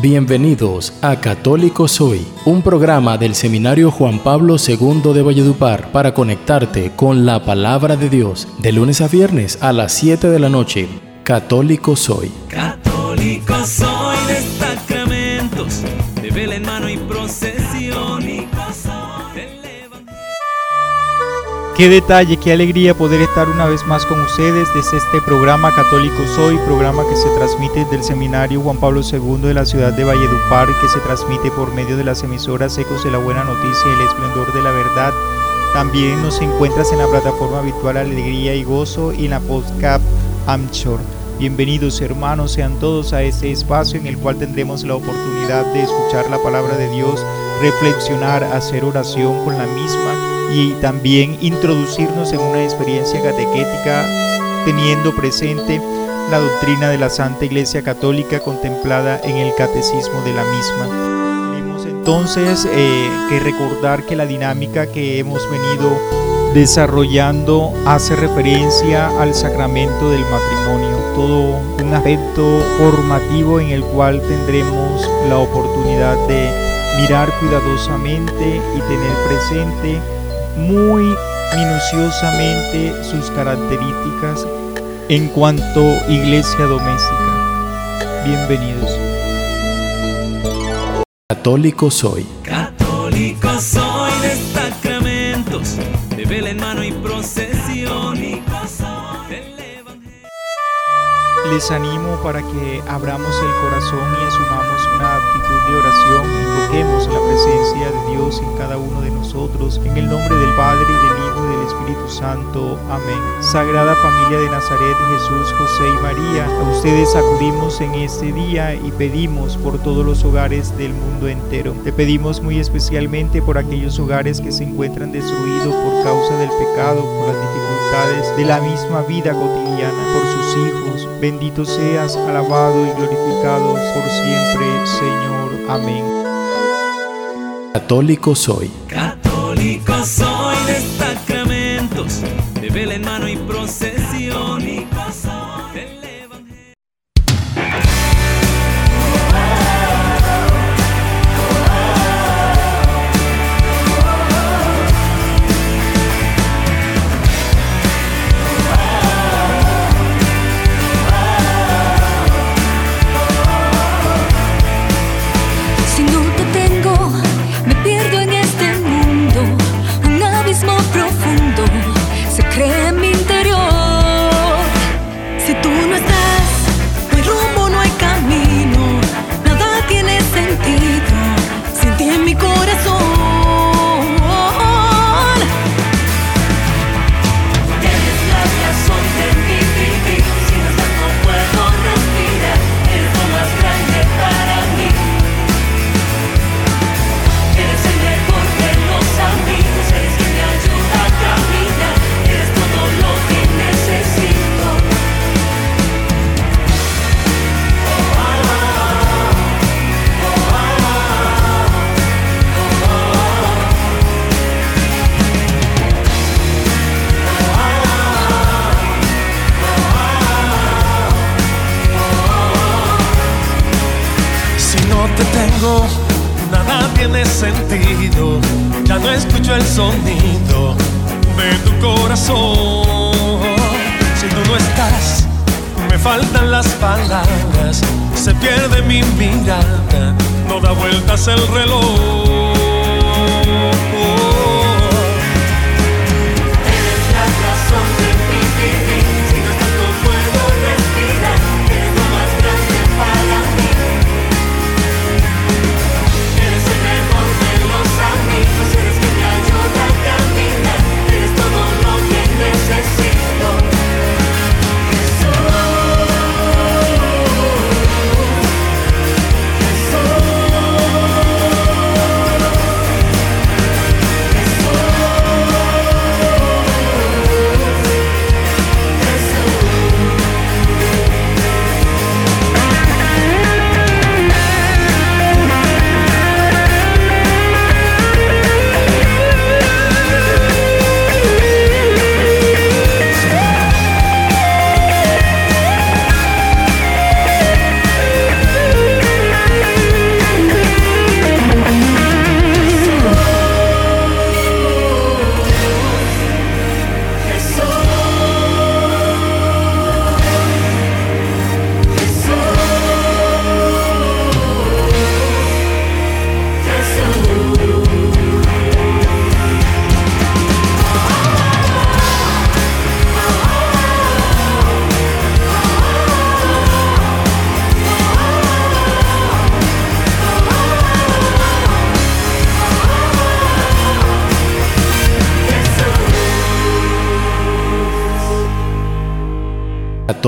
Bienvenidos a Católico Soy, un programa del Seminario Juan Pablo II de Valledupar para conectarte con la palabra de Dios de lunes a viernes a las 7 de la noche. Católico Soy. Católico soy Qué detalle, qué alegría poder estar una vez más con ustedes desde este programa Católico Soy, programa que se transmite del Seminario Juan Pablo II de la ciudad de Valledupar, que se transmite por medio de las emisoras Ecos de la Buena Noticia y el Esplendor de la Verdad. También nos encuentras en la plataforma virtual Alegría y Gozo y en la podcast Amchor. Bienvenidos hermanos sean todos a este espacio en el cual tendremos la oportunidad de escuchar la palabra de Dios, reflexionar, hacer oración con la misma y también introducirnos en una experiencia catequética teniendo presente la doctrina de la Santa Iglesia Católica contemplada en el catecismo de la misma. Tenemos entonces eh, que recordar que la dinámica que hemos venido desarrollando hace referencia al sacramento del matrimonio, todo un aspecto formativo en el cual tendremos la oportunidad de mirar cuidadosamente y tener presente muy minuciosamente sus características en cuanto iglesia doméstica. Bienvenidos. Católico Soy. Les animo para que abramos el corazón y asumamos una actitud de oración invoquemos la presencia de Dios en cada uno de nosotros, en el nombre del Padre del Hijo y del Espíritu Santo. Amén. Sagrada familia de Nazaret, Jesús, José y María, a ustedes acudimos en este día y pedimos por todos los hogares del mundo entero. Te pedimos muy especialmente por aquellos hogares que se encuentran destruidos por causa del pecado, por las dificultades de la misma vida cotidiana, por sus hijos. Bendito seas, alabado y glorificado por siempre, Señor. Amén. Católico Soy. Católico soy nada tiene sentido. Ya no escucho el sonido de tu corazón. Si tú no estás, me faltan las palabras. Se pierde mi mirada, no da vueltas el reloj.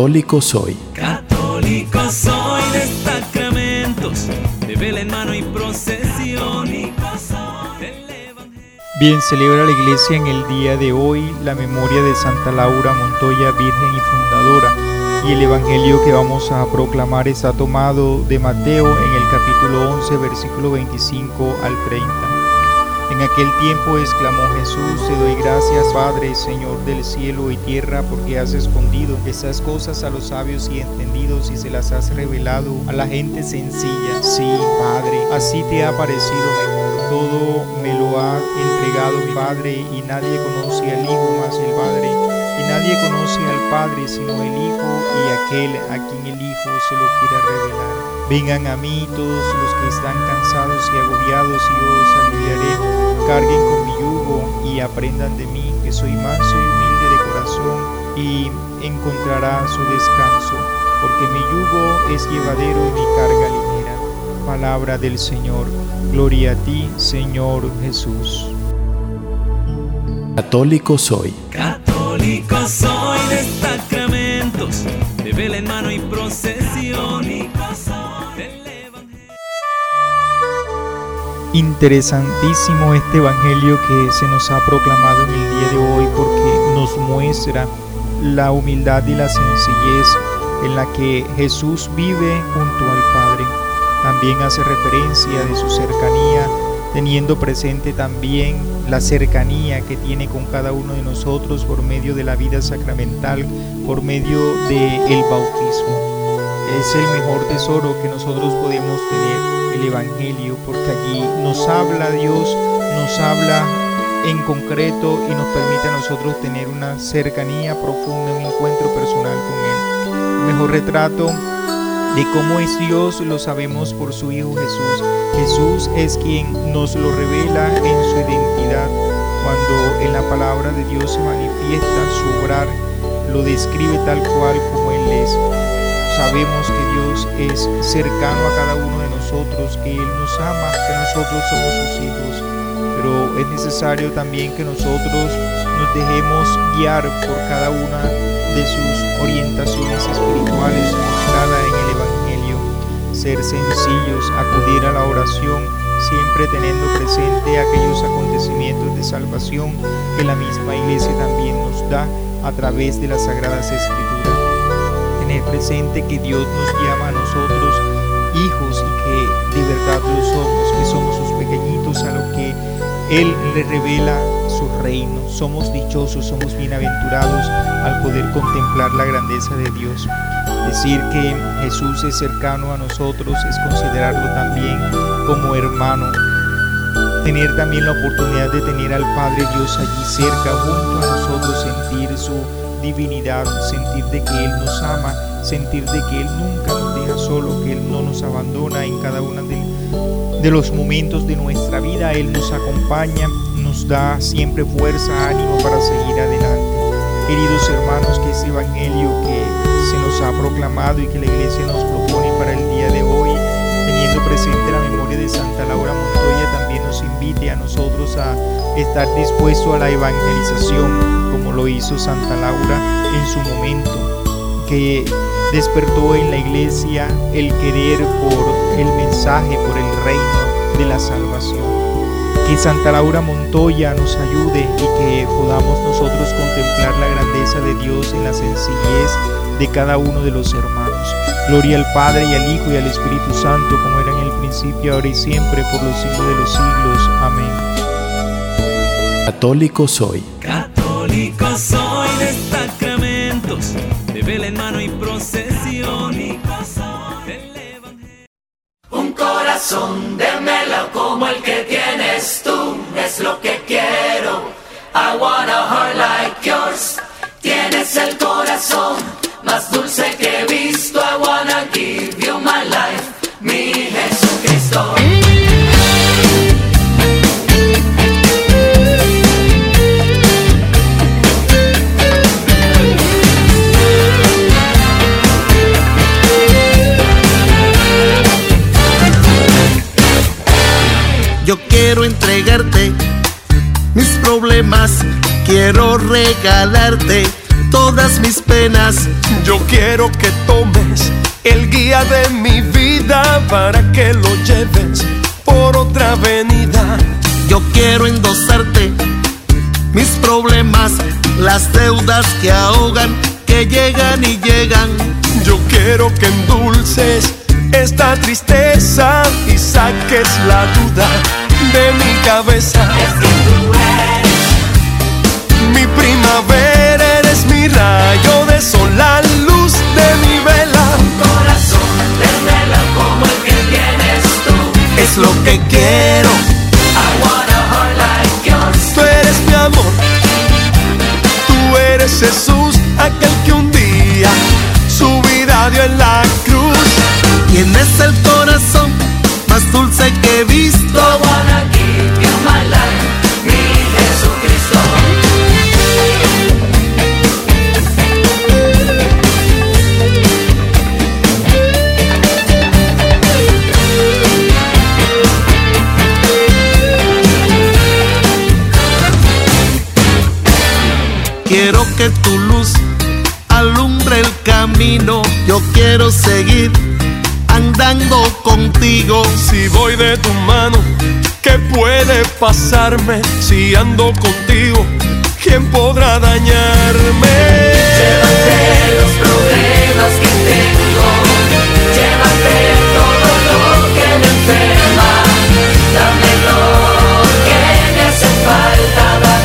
Católico soy. Católico soy de sacramentos, de vela en mano y procesión. Bien, celebra la iglesia en el día de hoy la memoria de Santa Laura Montoya, Virgen y Fundadora. Y el Evangelio que vamos a proclamar está tomado de Mateo en el capítulo 11, versículo 25 al 30. En aquel tiempo exclamó Jesús, te doy gracias Padre, Señor del cielo y tierra, porque has escondido estas cosas a los sabios y entendidos y se las has revelado a la gente sencilla. Sí, Padre, así te ha parecido mejor. Todo me lo ha entregado mi Padre y nadie conoce al Hijo más el Padre. Y nadie conoce al Padre sino el Hijo y aquel a quien el Hijo se lo quiera revelar. Vengan a mí todos los que están cansados y agobiados y yo os aliviaré carguen con mi yugo y aprendan de mí, que soy manso y humilde de corazón, y encontrarán su descanso, porque mi yugo es llevadero y mi carga ligera. Palabra del Señor. Gloria a ti, Señor Jesús. Católico soy. Soy de sacramentos, y. Interesantísimo este Evangelio que se nos ha proclamado en el día de hoy porque nos muestra la humildad y la sencillez en la que Jesús vive junto al Padre. También hace referencia de su cercanía, teniendo presente también la cercanía que tiene con cada uno de nosotros por medio de la vida sacramental, por medio del bautismo. Es el mejor tesoro que nosotros podemos tener el Evangelio, porque allí nos habla Dios, nos habla en concreto y nos permite a nosotros tener una cercanía profunda, un encuentro personal con Él. El mejor retrato de cómo es Dios lo sabemos por su Hijo Jesús. Jesús es quien nos lo revela en su identidad. Cuando en la palabra de Dios se manifiesta su obrar, lo describe tal cual como Él es. Sabemos que Dios es cercano a cada uno de nosotros, que Él nos ama, que nosotros somos sus hijos. Pero es necesario también que nosotros nos dejemos guiar por cada una de sus orientaciones espirituales mostradas en el Evangelio. Ser sencillos, acudir a la oración, siempre teniendo presente aquellos acontecimientos de salvación que la misma iglesia también nos da a través de las Sagradas Escrituras tener presente que Dios nos llama a nosotros hijos y que de verdad lo somos, que somos sus pequeñitos a lo que Él le revela su reino. Somos dichosos, somos bienaventurados al poder contemplar la grandeza de Dios. Decir que Jesús es cercano a nosotros es considerarlo también como hermano. Tener también la oportunidad de tener al Padre Dios allí cerca junto a nosotros, sentir su divinidad, sentir de que Él nos ama, sentir de que Él nunca nos deja solo, que Él no nos abandona en cada uno de, de los momentos de nuestra vida, Él nos acompaña, nos da siempre fuerza, ánimo para seguir adelante. Queridos hermanos, que este Evangelio que se nos ha proclamado y que la Iglesia nos propone para el día de hoy, teniendo presente la memoria de Santa Laura Montoya, también nos invite a nosotros a estar dispuestos a la evangelización, como lo hizo Santa Laura en su momento, que despertó en la iglesia el querer por el mensaje, por el reino de la salvación. Que Santa Laura Montoya nos ayude y que podamos nosotros contemplar la grandeza de Dios en la sencillez de cada uno de los hermanos. Gloria al Padre y al Hijo y al Espíritu Santo, como era en el principio, ahora y siempre, por los siglos de los siglos. Amén. Católico soy. Católico soy de sacramentos, de vela en mano y procesión. del Evangelio. Un corazón como el que tienes tú es lo que quiero. I want a heart like yours. Quiero regalarte todas mis penas. Yo quiero que tomes el guía de mi vida para que lo lleves por otra avenida. Yo quiero endosarte mis problemas, las deudas que ahogan, que llegan y llegan. Yo quiero que endulces esta tristeza y saques la duda de mi cabeza. Es que tú eres Tú eres mi amor, tú eres Jesús, aquel que un día su vida dio en la cruz. Tienes el Quiero que tu luz alumbre el camino. Yo quiero seguir andando contigo. Si voy de tu mano, ¿qué puede pasarme? Si ando contigo, ¿quién podrá dañarme? Llévate los problemas que tengo, llévate todo lo que me enferma, dame lo que me hace falta,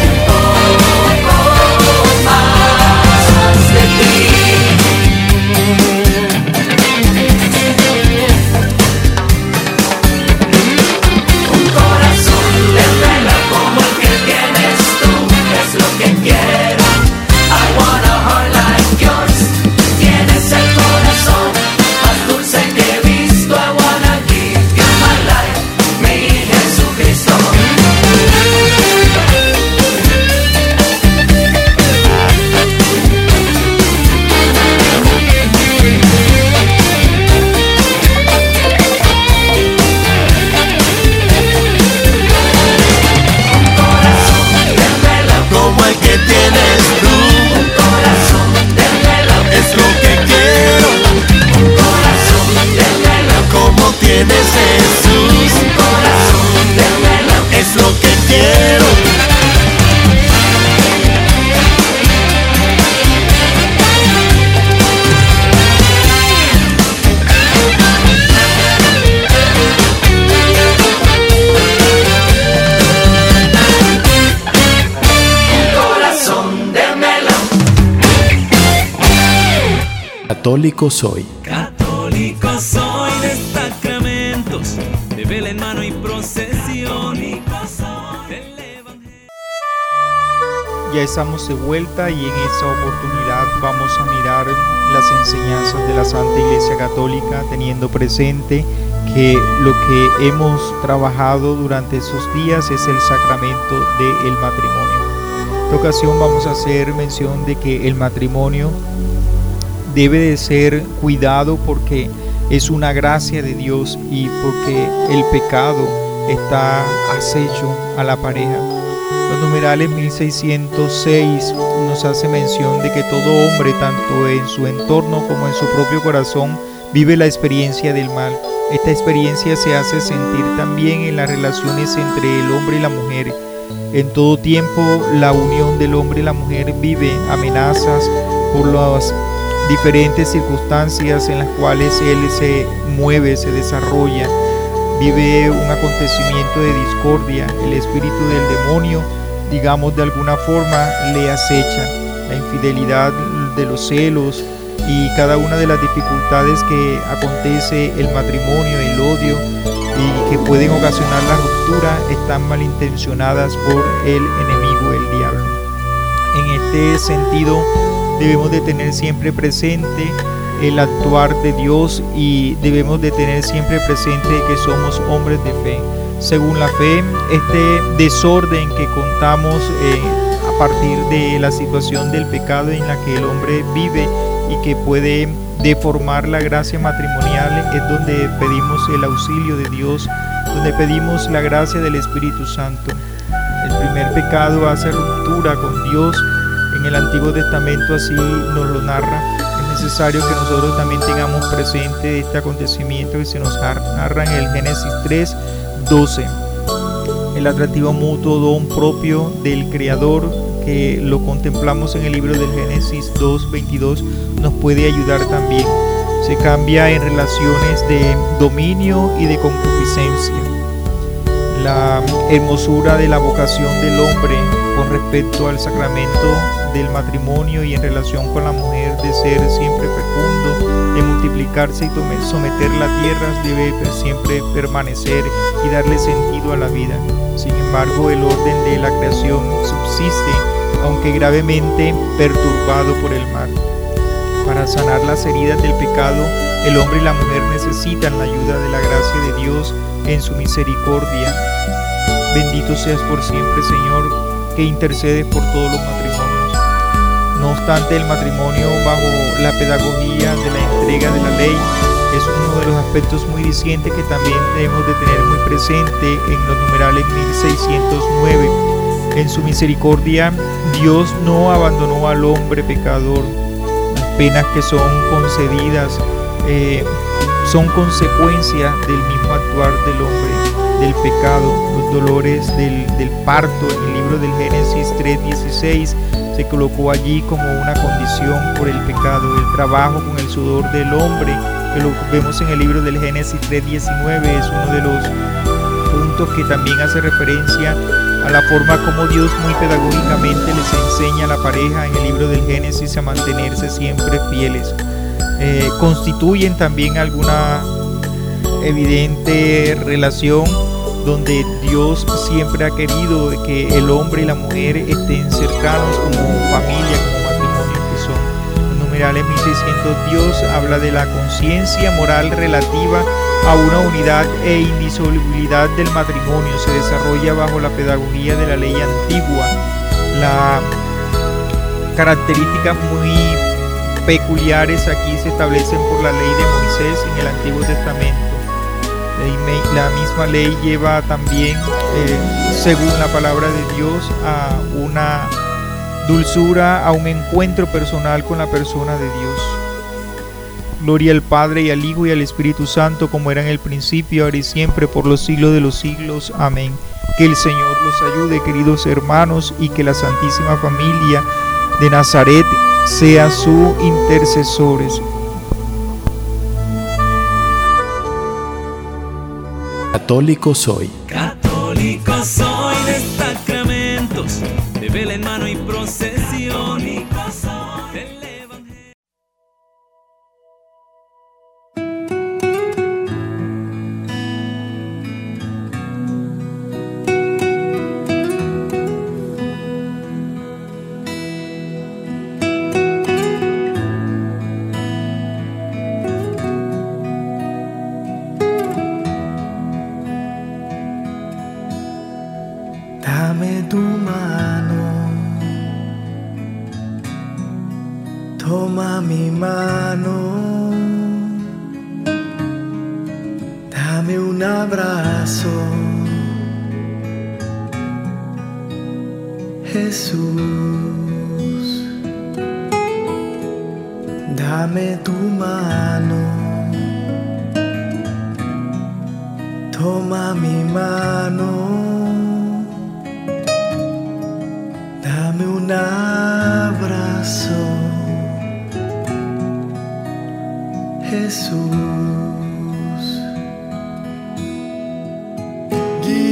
Quiero. Corazón de melón. Católico soy. Estamos de vuelta y en esta oportunidad vamos a mirar las enseñanzas de la Santa Iglesia Católica teniendo presente que lo que hemos trabajado durante estos días es el sacramento del matrimonio. En esta ocasión vamos a hacer mención de que el matrimonio debe de ser cuidado porque es una gracia de Dios y porque el pecado está acecho a la pareja. Numerales 1606 nos hace mención de que todo hombre, tanto en su entorno como en su propio corazón, vive la experiencia del mal. Esta experiencia se hace sentir también en las relaciones entre el hombre y la mujer. En todo tiempo la unión del hombre y la mujer vive amenazas por las diferentes circunstancias en las cuales él se mueve, se desarrolla, vive un acontecimiento de discordia, el espíritu del demonio, digamos de alguna forma, le acecha, la infidelidad de los celos y cada una de las dificultades que acontece el matrimonio, el odio y que pueden ocasionar la ruptura están malintencionadas por el enemigo, el diablo. En este sentido, debemos de tener siempre presente el actuar de Dios y debemos de tener siempre presente que somos hombres de fe. Según la fe, este desorden que contamos eh, a partir de la situación del pecado en la que el hombre vive y que puede deformar la gracia matrimonial es donde pedimos el auxilio de Dios, donde pedimos la gracia del Espíritu Santo. El primer pecado hace ruptura con Dios en el Antiguo Testamento así nos lo narra. Es necesario que nosotros también tengamos presente este acontecimiento que se nos narra en el Génesis 3, 12. El atractivo mutuo don propio del Creador que lo contemplamos en el libro del Génesis 2, 22 nos puede ayudar también. Se cambia en relaciones de dominio y de concupiscencia. La hermosura de la vocación del hombre con respecto al sacramento del matrimonio y en relación con la mujer de ser siempre fecundo, multiplicarse y someter la tierra debe siempre permanecer y darle sentido a la vida. Sin embargo, el orden de la creación subsiste, aunque gravemente perturbado por el mal. Para sanar las heridas del pecado, el hombre y la mujer necesitan la ayuda de la gracia de Dios en su misericordia. Bendito seas por siempre, Señor, que intercede por todos los matrimonios. No obstante, el matrimonio bajo la pedagogía de la de la ley es uno de los aspectos muy dicientes que también debemos de tener muy presente en los numerales 1609. En su misericordia, Dios no abandonó al hombre pecador. Las penas que son concedidas eh, son consecuencia del mismo actuar del hombre del pecado, los dolores del, parto en el libro del Génesis 3.16 se colocó allí como una condición por el pecado, el trabajo con el sudor del hombre, que lo vemos en el libro del Génesis 3.19, es uno de los puntos que también hace referencia a la forma como Dios muy pedagógicamente les enseña a la pareja en el libro del Génesis a mantenerse siempre fieles. Eh, constituyen también alguna evidente relación donde Dios siempre ha querido que el hombre y la mujer estén cercanos como familia, como matrimonio que son. Los numerales 1600 Dios habla de la conciencia moral relativa a una unidad e indisolubilidad del matrimonio. Se desarrolla bajo la pedagogía de la ley antigua. La características muy peculiares aquí se establecen por la ley de Moisés en el Antiguo Testamento la misma ley lleva también, eh, según la palabra de Dios, a una dulzura, a un encuentro personal con la persona de Dios. Gloria al Padre y al Hijo y al Espíritu Santo, como era en el principio, ahora y siempre, por los siglos de los siglos. Amén. Que el Señor los ayude, queridos hermanos, y que la Santísima Familia de Nazaret sea su intercesores. Católico soy. dame un abrazo. Jesús, dame tu mano, toma mi mano, dame un abrazo, Jesús.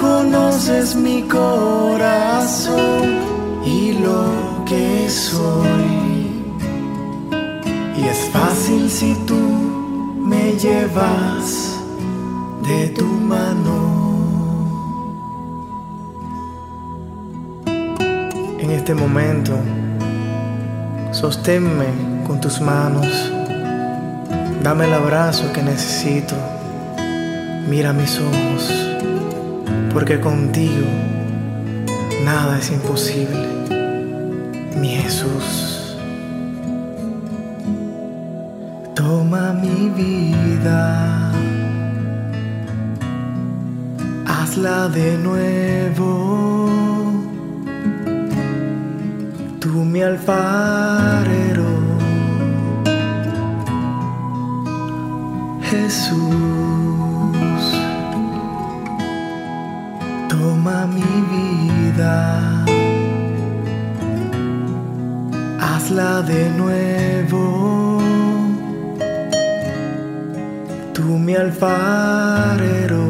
conoces mi corazón y lo que soy. Y es fácil si tú me llevas de tu mano. Este momento, sosténme con tus manos. Dame el abrazo que necesito. Mira mis ojos, porque contigo nada es imposible, mi Jesús. Toma mi vida, hazla de nuevo. Tú mi alfarero, Jesús. Toma mi vida, hazla de nuevo. Tú mi alfarero,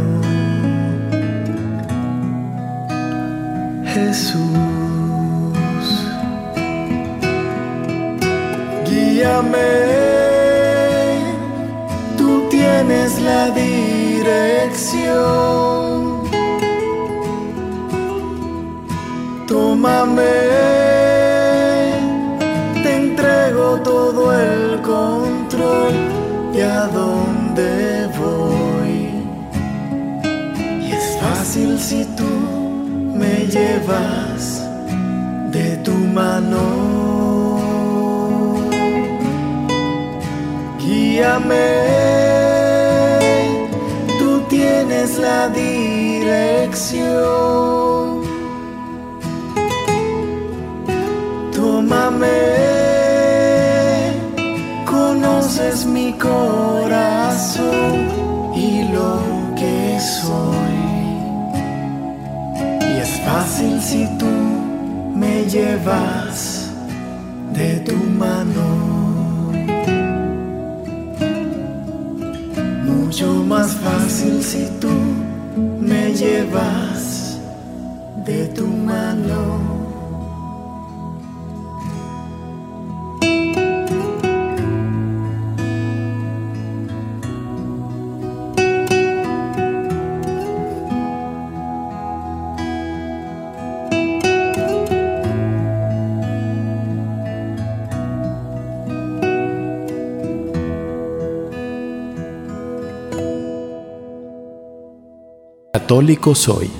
Jesús. Tú tienes la dirección. Tómame, te entrego todo el control y a dónde voy. Y es fácil si tú me llevas de tu mano. Guíame, tú tienes la dirección. Tómame, conoces mi corazón y lo que soy. Y es fácil si tú me llevas si tú me llevas de tu mano. Católico soy.